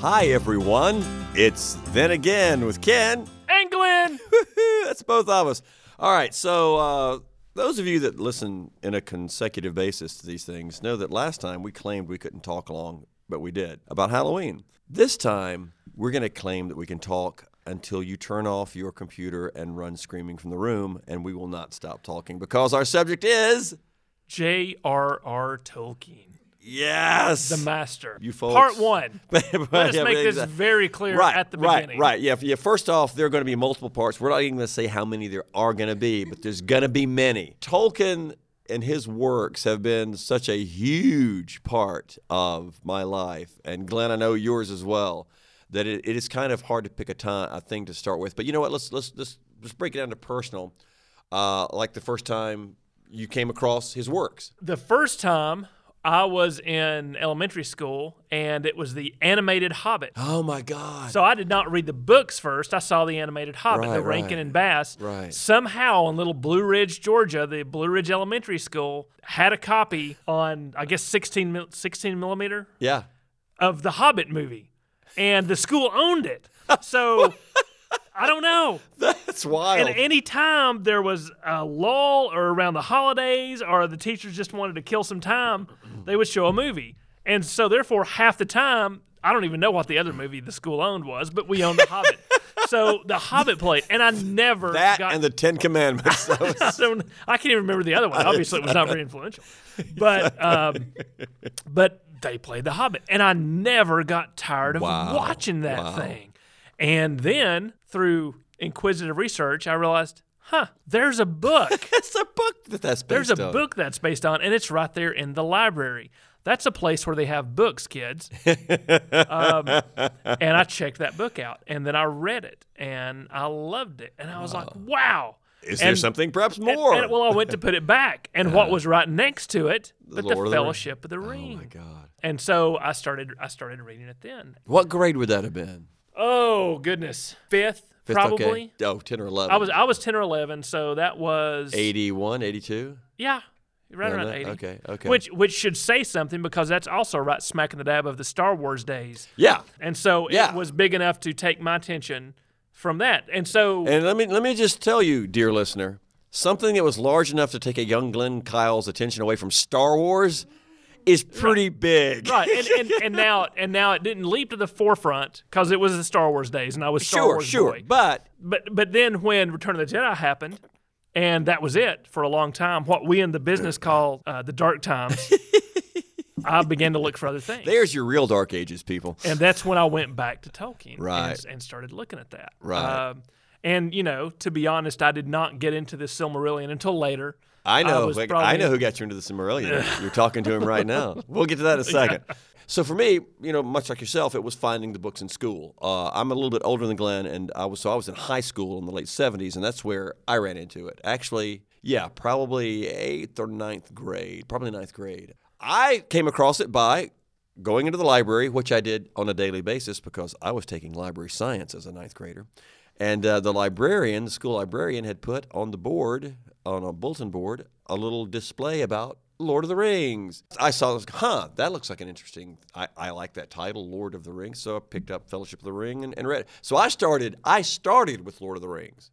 Hi, everyone. It's Then Again with Ken. And Glenn. That's both of us. All right, so uh, those of you that listen in a consecutive basis to these things know that last time we claimed we couldn't talk long, but we did, about Halloween. This time, we're going to claim that we can talk until you turn off your computer and run screaming from the room, and we will not stop talking because our subject is. J.R.R. Tolkien, Yes! the master. You folks. Part one. Let us Yeah, make this very clear right, at the right, beginning. Right, Yeah, yeah. First off, there are going to be multiple parts. We're not even going to say how many there are going to be, but there's going to be many. Tolkien and his works have been such a huge part of my life, and Glenn, I know yours as well. That it, it is kind of hard to pick a time, a thing to start with. But you know what? Let's let's let's, let's break it down to personal. Uh, like the first time you came across his works. The first time I was in elementary school, and it was the animated Hobbit. Oh my God! So I did not read the books first. I saw the animated Hobbit, Right, the Rankin right. and Bass. Right. Somehow in little Blue Ridge, Georgia, the Blue Ridge Elementary School had a copy on, I guess, 16, 16 millimeter yeah. of the Hobbit movie, and the school owned it. So I don't know. That's wild. And any time there was a lull or around the holidays or the teachers just wanted to kill some time, they would show a movie. And so therefore half the time I don't even know what the other movie the school owned was, but we owned The Hobbit. so The Hobbit played and I never that got and the Ten Commandments. Was- I don't I can't even remember the other one. Obviously it was not very influential. But um, but they played The Hobbit and I never got tired of Wow. watching that Wow. thing. And then through inquisitive research, I realized, huh, there's a book. It's a book that that's based there's a on. book that's based on, and it's right there in the library. That's a place where they have books, kids. um, and I checked that book out, and then I read it, and I loved it, and I was like, wow. Is there And- something perhaps more? And, well, I went to put it back, and what was right next to it? But the, Lord of the Fellowship of the Ring. oh my God! And so I started. I started reading it then. What grade would that have been? Oh goodness, fifth, Fifth, probably. Okay. Oh, 10 or 11. I was I was ten or eleven, so that was 81, 82? Yeah, right Around around eighty. Okay, okay. Which which should say something because that's also right smack in the dab of the Star Wars days, Yeah. and so Yeah. it was big enough to take my attention from that. And so And let me let me just tell you, dear listener, something that was large enough to take a young Glenn Kyle's attention away from Star Wars is pretty big. right, and, and, and now and now it didn't leap to the forefront because it was the Star Wars days, and I was Star Sure, Wars sure. boy. But But but then when Return of the Jedi happened, and that was it for a long time. What we in the business call uh, the dark times. I began to look for other things. there's your real dark ages, people. and that's when I went back to Tolkien Right. and, and started looking at that. Right. Um, and you know, to be honest, I did not get into the Silmarillion until later. I know. was like, probably- I know who got you into the Silmarillion. You're talking to him right now. We'll get to that in a second. So for me, you know, much like yourself, it was finding the books in school. Uh, I'm a little bit older than Glenn, and I was so I was in high school in the late '70s, and that's where I ran into it. Actually, yeah, probably eighth or ninth grade, probably ninth grade. I came across it by going into the library, which I did on a daily basis because I was taking library science as a ninth grader. And uh, the librarian, the school librarian, had put on the board, on a bulletin board, a little display about Lord of the Rings. I saw this, huh, that looks like an interesting, I, I like that title, Lord of the Rings. So I picked up Fellowship of the Ring and, and read it. So I started, I started with Lord of the Rings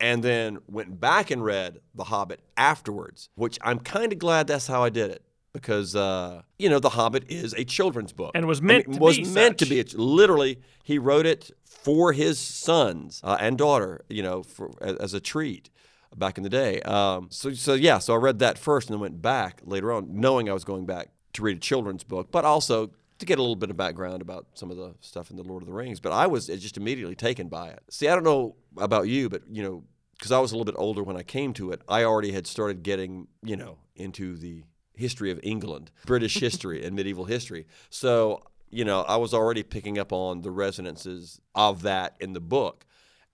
and then went back and read The Hobbit afterwards, which I'm kind of glad that's how I did it. Because uh, you know, The Hobbit is a children's book, And was meant mean, to was be meant to such. be. It's literally, he wrote it for his sons uh, and daughter, you know, for, as, as a treat back in the day. Um, so, so yeah, so I read that first and then went back later on, knowing I was going back to read a children's book, but also to get a little bit of background about some of the stuff in the Lord of the Rings. But I was just immediately taken by it. See, I don't know about you, but you know, because I was a little bit older when I came to it, I already had started getting, you know, into the history of England, British history, and medieval history. So, you know, I was already picking up on the resonances of that in the book.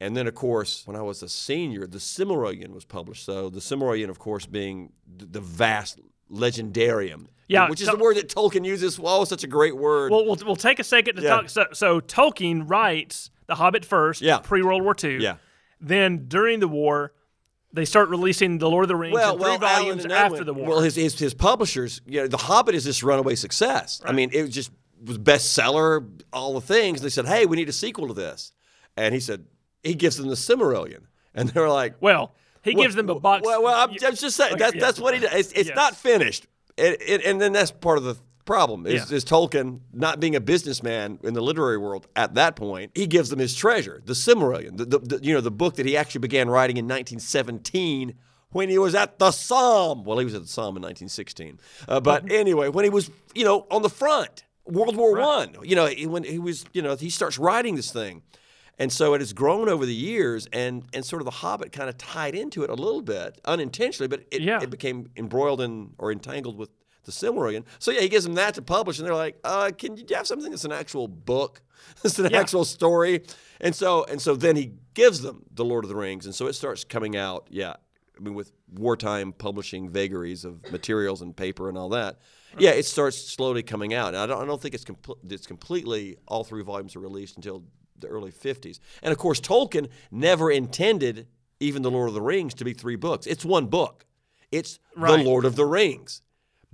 And then, of course, when I was a senior, the Silmarillion was published. So, the Silmarillion, of course, being the vast legendarium, Yeah, which is so- the word that Tolkien uses. Oh, such a great word. Well, we'll, we'll take a second to Yeah. talk. So, so Tolkien writes The Hobbit first, Yeah. pre World War II. yeah. Then during the war, they start releasing The Lord of the Rings in three Alan volumes and after the war. Well, his, his his publishers, you know, The Hobbit is this runaway success. I mean, it was just was bestseller, all the things. They said, "Hey, we need a sequel to this," and he said he gives them the Silmarillion, and they're like, Well, he gives them a box. Well, well I'm, I'm just saying that's yeah. that's what he does. It's, it's Yes. not finished, it, it, and then that's part of the problem is, Yeah. is Tolkien not being a businessman in the literary world at that point. He gives them his treasure, the Silmarillion, the, the, the you know the book that he actually began writing in 1917 when he was at the Somme. Well, he was at the Somme in 1916, uh, but anyway, when he was you know on the front, World War One. You know he- when he was you know he starts writing this thing. And so it has grown over the years, and, and sort of The Hobbit kind of tied into it a little bit, unintentionally, but it, Yeah. it became embroiled in or entangled with the Silmarillion. So yeah, he gives them that to publish, and they're like, uh, "Can you have something that's an actual book? It's an Yeah. actual story." And so and so then he gives them the Lord of the Rings, and so it starts coming out. Yeah, I mean with wartime publishing vagaries of materials and paper and all that. Yeah, it starts slowly coming out, and I don't, I don't think it's compl- it's completely all three volumes are released until the early 50s. And of course, Tolkien never intended even the Lord of the Rings to be three books. It's one book. It's Right. the Lord of the Rings.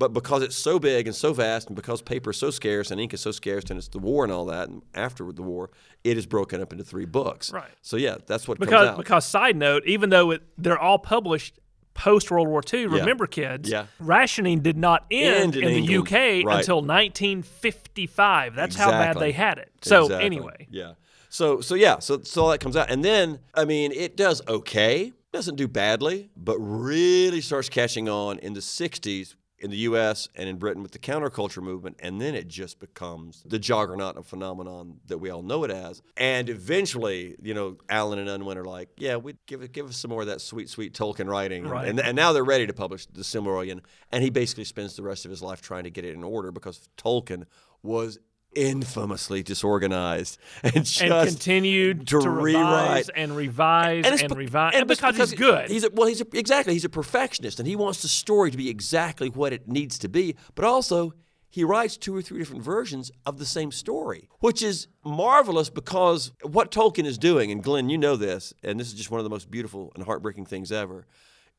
But because it's so big and so vast, and because paper is so scarce and ink is so scarce, and it's the war and all that, and after the war, it is broken up into three books. Right. So yeah, that's what comes because out. because side note, even though it, they're all published post World War II, remember kids, Yeah. rationing did not end, End in in, the UK Right. until 1955. That's how bad they had it. So Exactly. anyway, yeah. So so yeah, so so all that comes out, and then I mean, it does okay, doesn't do badly, but really starts catching on in the '60s in the U.S. and in Britain with the counterculture movement, and then it just becomes the juggernaut of phenomenon that we all know it as. And eventually, you know, Allen and Unwin are like, yeah, we give it, give us some more of that sweet, sweet Tolkien writing, Right. and and now they're ready to publish the Silmarillion, and he basically spends the rest of his life trying to get it in order because Tolkien was infamously disorganized and just and continued to to, revise rewrite. and revise and, be- revise, and it's because, he's good. He's a, well, he's a, exactly he's a perfectionist, and he wants the story to be exactly what it needs to be. But also, he writes two or three different versions of the same story, which is marvelous because what Tolkien is doing, and Glenn, you know this, and this is just one of the most beautiful and heartbreaking things ever,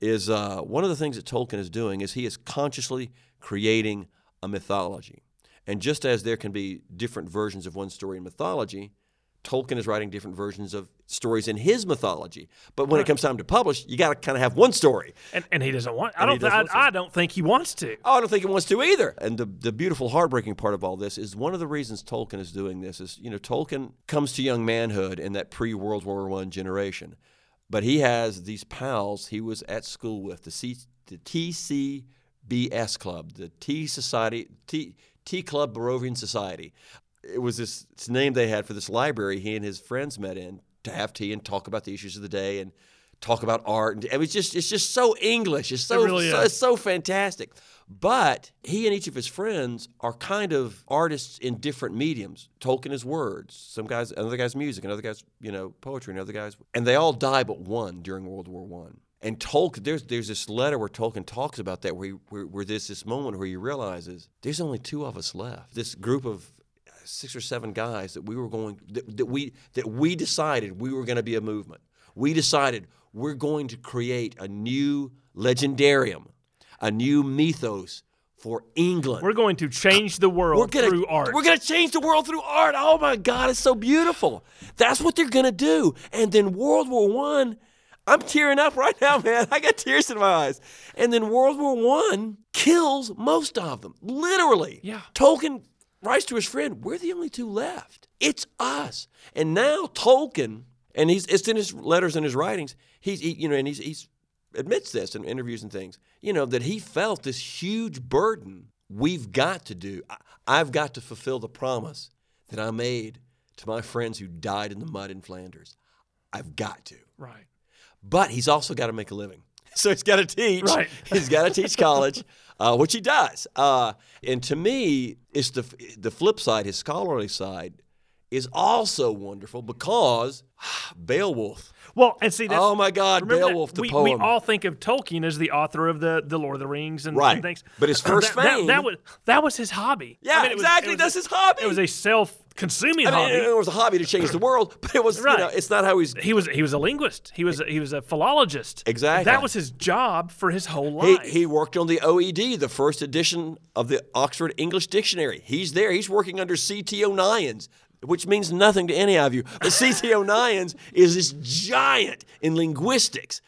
is uh, one of the things that Tolkien is doing is he is consciously creating a mythology. And just as there can be different versions of one story in mythology, Tolkien is writing different versions of stories in his mythology. But when it comes time to publish, you got to kind of have one story. and, and he doesn't want. I And don't. Th- I, I don't think he wants to. Oh, I don't think he wants to either. And the, the beautiful, heartbreaking part of all this is one of the reasons Tolkien is doing this is, you know, Tolkien comes to young manhood in that pre World War I generation. But he has these pals he was at school with, the, C, the TCBS Club, the T Society, T, Tea Club Barrovian Society. It was this, name they had for this library he and his friends met in to have tea and talk about the issues of the day and talk about art. And I mean, it's just it's just so English. It's so, really so it's so fantastic. But he and each of his friends are kind of artists in different mediums. Tolkien is words. Some guys, another guy's music, another guy's you know poetry, another guy's, and they all die but one during World War One. And Tolkien, there's there's this letter where Tolkien talks about that, where, he, where where there's this moment where he realizes there's only two of us left. This group of six or seven guys that we were going that, that we that we decided we were going to be a movement. We decided we're going to create a new legendarium, a new mythos for England. We're going to change the world We're gonna, through art. We're gonna change the world through art. Oh my God, it's so beautiful. That's what they're gonna do. And then World War One, I'm tearing up right now, man. I got tears in my eyes. And then World War One kills most of them, literally. Yeah. Tolkien writes to his friend, "We're the only two left. It's us." And now Tolkien, and he's it's in his letters and his writings. He's he, you know, and he's he's admits this in interviews and things, you know, that he felt this huge burden. We've got to do, I- I've got to fulfill the promise that I made to my friends who died in the mud in Flanders. I've got to. right. But he's also got to make a living. So he's got to teach. Right. He's got to teach college, uh, which he does. Uh, and to me, it's the the flip side, his scholarly side, is also wonderful because ah, Beowulf. Well, and see, that's, Oh my God, that? Beowulf, the we, poem. We all think of Tolkien as the author of the, the Lord of the Rings and, Right. and things. But his uh, first that, that- fame- that was that was his hobby. Yeah, I mean, exactly. was That's a- his hobby. It was a self-consuming I mean, hobby. it was a hobby to change the world, but it was, Right. you know, it's not how he's. he was he was a linguist. He was he was a philologist. Exactly. That was his job for his whole life. he worked on the OED, the first edition of the Oxford English Dictionary. He's there. He's working under C.T. Onions, which means nothing to any of you. But C.T. Onions is this giant in linguistics.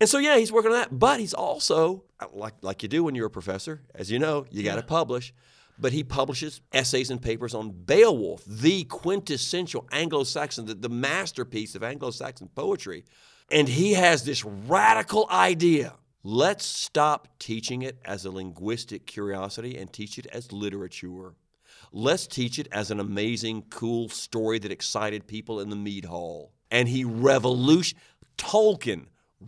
And so, yeah, he's working on that. But he's also, like, like you do when you're a professor, as you know, you got to publish. But he publishes essays and papers on Beowulf, the quintessential Anglo Saxon, the, the masterpiece of Anglo Saxon poetry. And he has this radical idea. Let's stop teaching it as a linguistic curiosity and teach it as literature. Let's teach it as an amazing, cool story that excited people in the mead hall. And he revolution Tolkien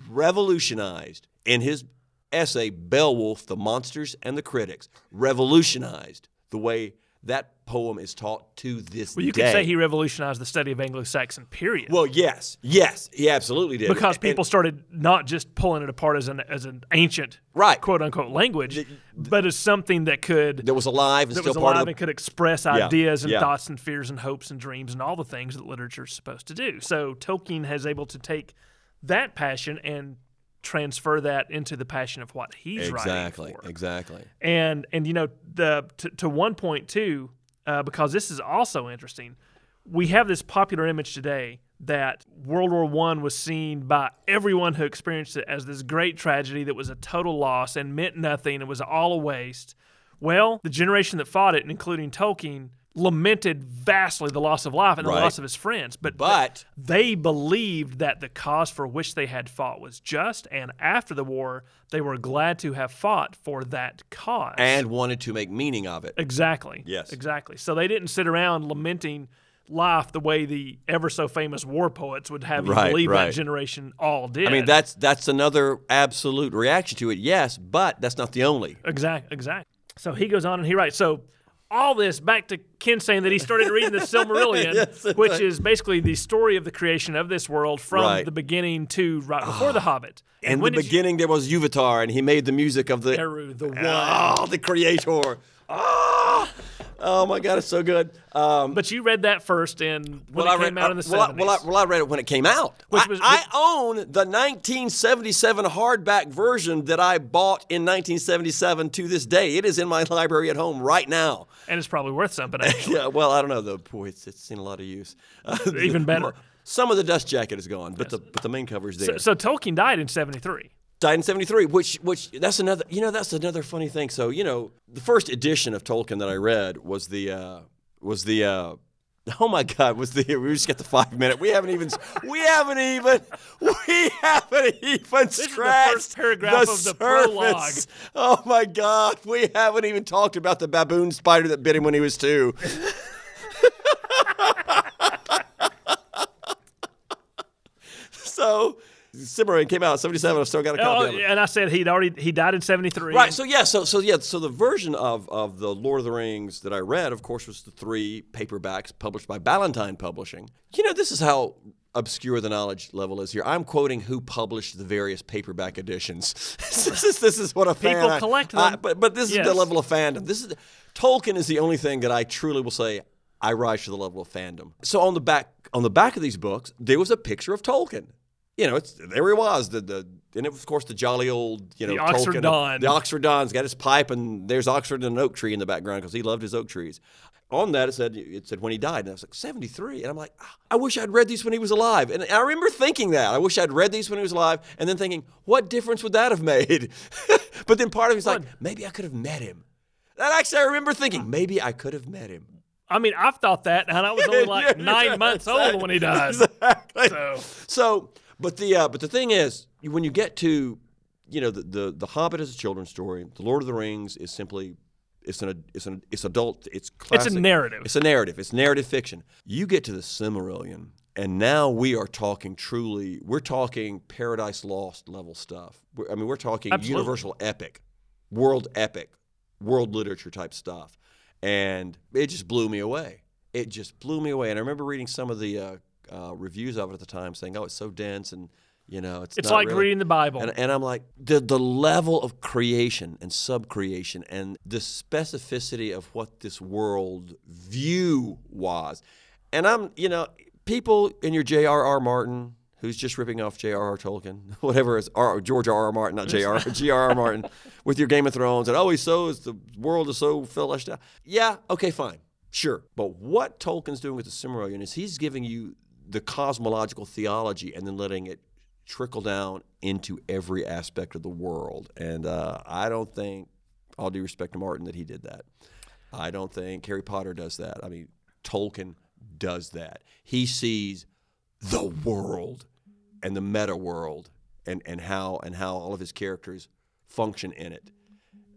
revolutionized in his essay Beowulf, the Monsters and the Critics, revolutionized the way that poem is taught to this well, you day. could say he revolutionized the study of Anglo-Saxon. Period. Well, yes, yes, he absolutely did. because And- people started not just pulling it apart as an as an ancient Right. quote unquote language, but as something that could that was alive and that still was alive the and could express ideas and yeah. thoughts and fears and hopes and dreams and all the things that literature is supposed to do. So Tolkien has able to take that passion and transfer that into the passion of what he's exactly, writing for. exactly. And and you know the to, to one point too, uh, because this is also interesting. We have this popular image today that World War One was seen by everyone who experienced it as this great tragedy that was a total loss and meant nothing. It was all a waste. Well, the generation that fought it, including Tolkien, lamented vastly the loss of life and the loss of his friends. But But they believed that the cause for which they had fought was just, and after the war, they were glad to have fought for that cause. and wanted to make meaning of it. exactly, Yes. exactly. So they didn't sit around lamenting life the way the ever so famous war poets would have you Right, believe right. that generation all did. I mean, that's that's another absolute reaction to it. Yes, but that's not the only. Exact, exact. So he goes on and he writes. So all this back to Ken saying that he started reading the Silmarillion, Yes, which right. is basically the story of the creation of this world from Right. the beginning to right before ah. the Hobbit. In the did you- beginning, there was Ilúvatar, and he made the music of the Eru, the ah, one. oh, the creator. Oh, oh my God, it's so good. Um, But you read that first, and when well, it I came read, out in the well, I, seventies. well, I, well, I read it when it came out. Which I, was- I own the 1977 hardback version that I bought in 1977 to this day. It is in my library at home right now. and it's probably worth something. Actually. Yeah, well, I don't know though. Boy, it's, it's seen a lot of use. Uh, Even better. Some of the dust jacket is gone, but the but the main cover is there. so, so Tolkien died in seventy three. Died in '73, which which that's another you know that's another funny thing. So you know the first edition of Tolkien that I read was the uh, was the uh, oh my god was the we just got the five minute. We haven't even we haven't even we haven't even is the scratched first paragraph of the prologue. Oh my god, we haven't even talked about the baboon spider that bit him when he was two. so. Cimarron came out in '77. I've still got a oh, copy Oh, of it. and I said he'd already he died in seventy three. Right. So yeah. So so yeah. So the version of of the Lord of the Rings that I read, of course, was the three paperbacks published by Ballantine Publishing. You know, this is how obscure the knowledge level is here. I'm quoting who published the various paperback editions. this is this is what a fan People I- collect I- them. but but this is the level of fandom. This is Tolkien is the only thing that I truly will say I rise to the level of fandom. So on the back on the back of these books, there was a picture of Tolkien. You know, it's there he was. The the and it was of course the jolly old you know The Oxford Tolkien. Don. The Oxford Don's got his pipe, and there's Oxford and an oak tree in the background because he loved his oak trees. On that, it said it said when he died, and I was like 73, and I'm like, "Ah, I wish I'd read these when he was alive, and I remember thinking that I wish I'd read these when he was alive, and then thinking, what difference would that have made? but then part of me's like, maybe I could have met him. That actually, I remember thinking, maybe I could have met him. I mean, I've thought that, and I was only like Yeah, nine months old when he died. Exactly. So So, but the uh, but the thing is, when you get to, you know, the, the the Hobbit is a children's story. The Lord of the Rings is simply, it's an it's an it's adult. It's classic. It's a narrative. It's a narrative. It's narrative fiction. You get to the Silmarillion, and now we are talking truly. We're talking Paradise Lost level stuff. We're, I mean, we're talking Absolutely. universal epic, world epic, world literature type stuff, and it just blew me away. it just blew me away. And I remember reading some of the uh, uh, reviews of it at the time, saying, "Oh, it's so dense and." You know, it's It's not like really- reading the Bible. and, and I'm like, the the level of creation and subcreation and the specificity of what this world view was. And I'm, you know, people in your J.R.R. Martin, who's just ripping off J.R.R. Tolkien, whatever is R, George R.R. Martin, not J.R. G.R.R. Martin, with your Game of Thrones, and oh, he's so is the world is so fleshed out. Yeah, okay, fine, sure. But what Tolkien's doing with the Silmarillion is he's giving you the cosmological theology and then letting it trickle down into every aspect of the world. And uh, I don't think, all due respect to Martin, that he did that. I don't think Harry Potter does that. I mean, Tolkien does that. He sees the world and the meta world and, and how and how all of his characters function in it.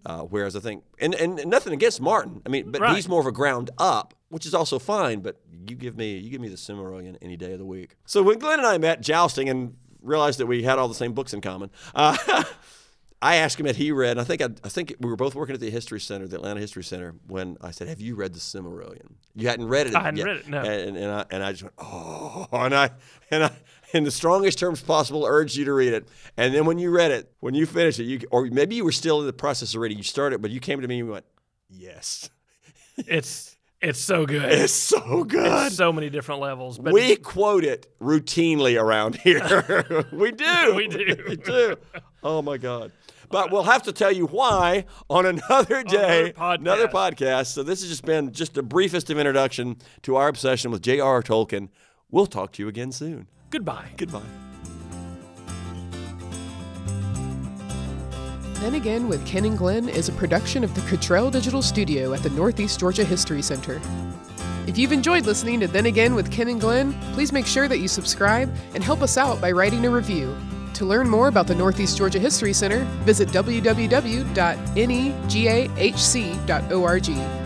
Uh, whereas I think, and, and nothing against Martin. I mean, but Right. he's more of a ground up, which is also fine. But you give me, you give me the Silmarillion any day of the week. So when Glenn and I met jousting and realized that we had all the same books in common, uh, I asked him had he read. And I think I, I think we were both working at the History Center, the Atlanta History Center, when I said, "Have you read the Silmarillion?" You hadn't read it. I hadn't yet. read it, no. And, and I and I just went, "Oh," and I and I. In the strongest terms possible, urged you to read it, and then when you read it, when you finished it, you or maybe you were still in the process of reading. You started, but you came to me and you went, "Yes, it's it's so good. it's so good." so many different levels. But we quote it routinely around here. we do. We do. we do. Oh my God. But we'll have to tell you why on another day, podcast. another podcast. So this has just been just the briefest of introduction to our obsession with J.R.R. Tolkien. We'll talk to you again soon. goodbye. Goodbye. Then Again with Ken and Glenn is a production of the Cottrell Digital Studio at the Northeast Georgia History Center. If you've enjoyed listening to Then Again with Ken and Glenn, please make sure that you subscribe and help us out by writing a review. To learn more about the Northeast Georgia History Center, visit www.negahc.org.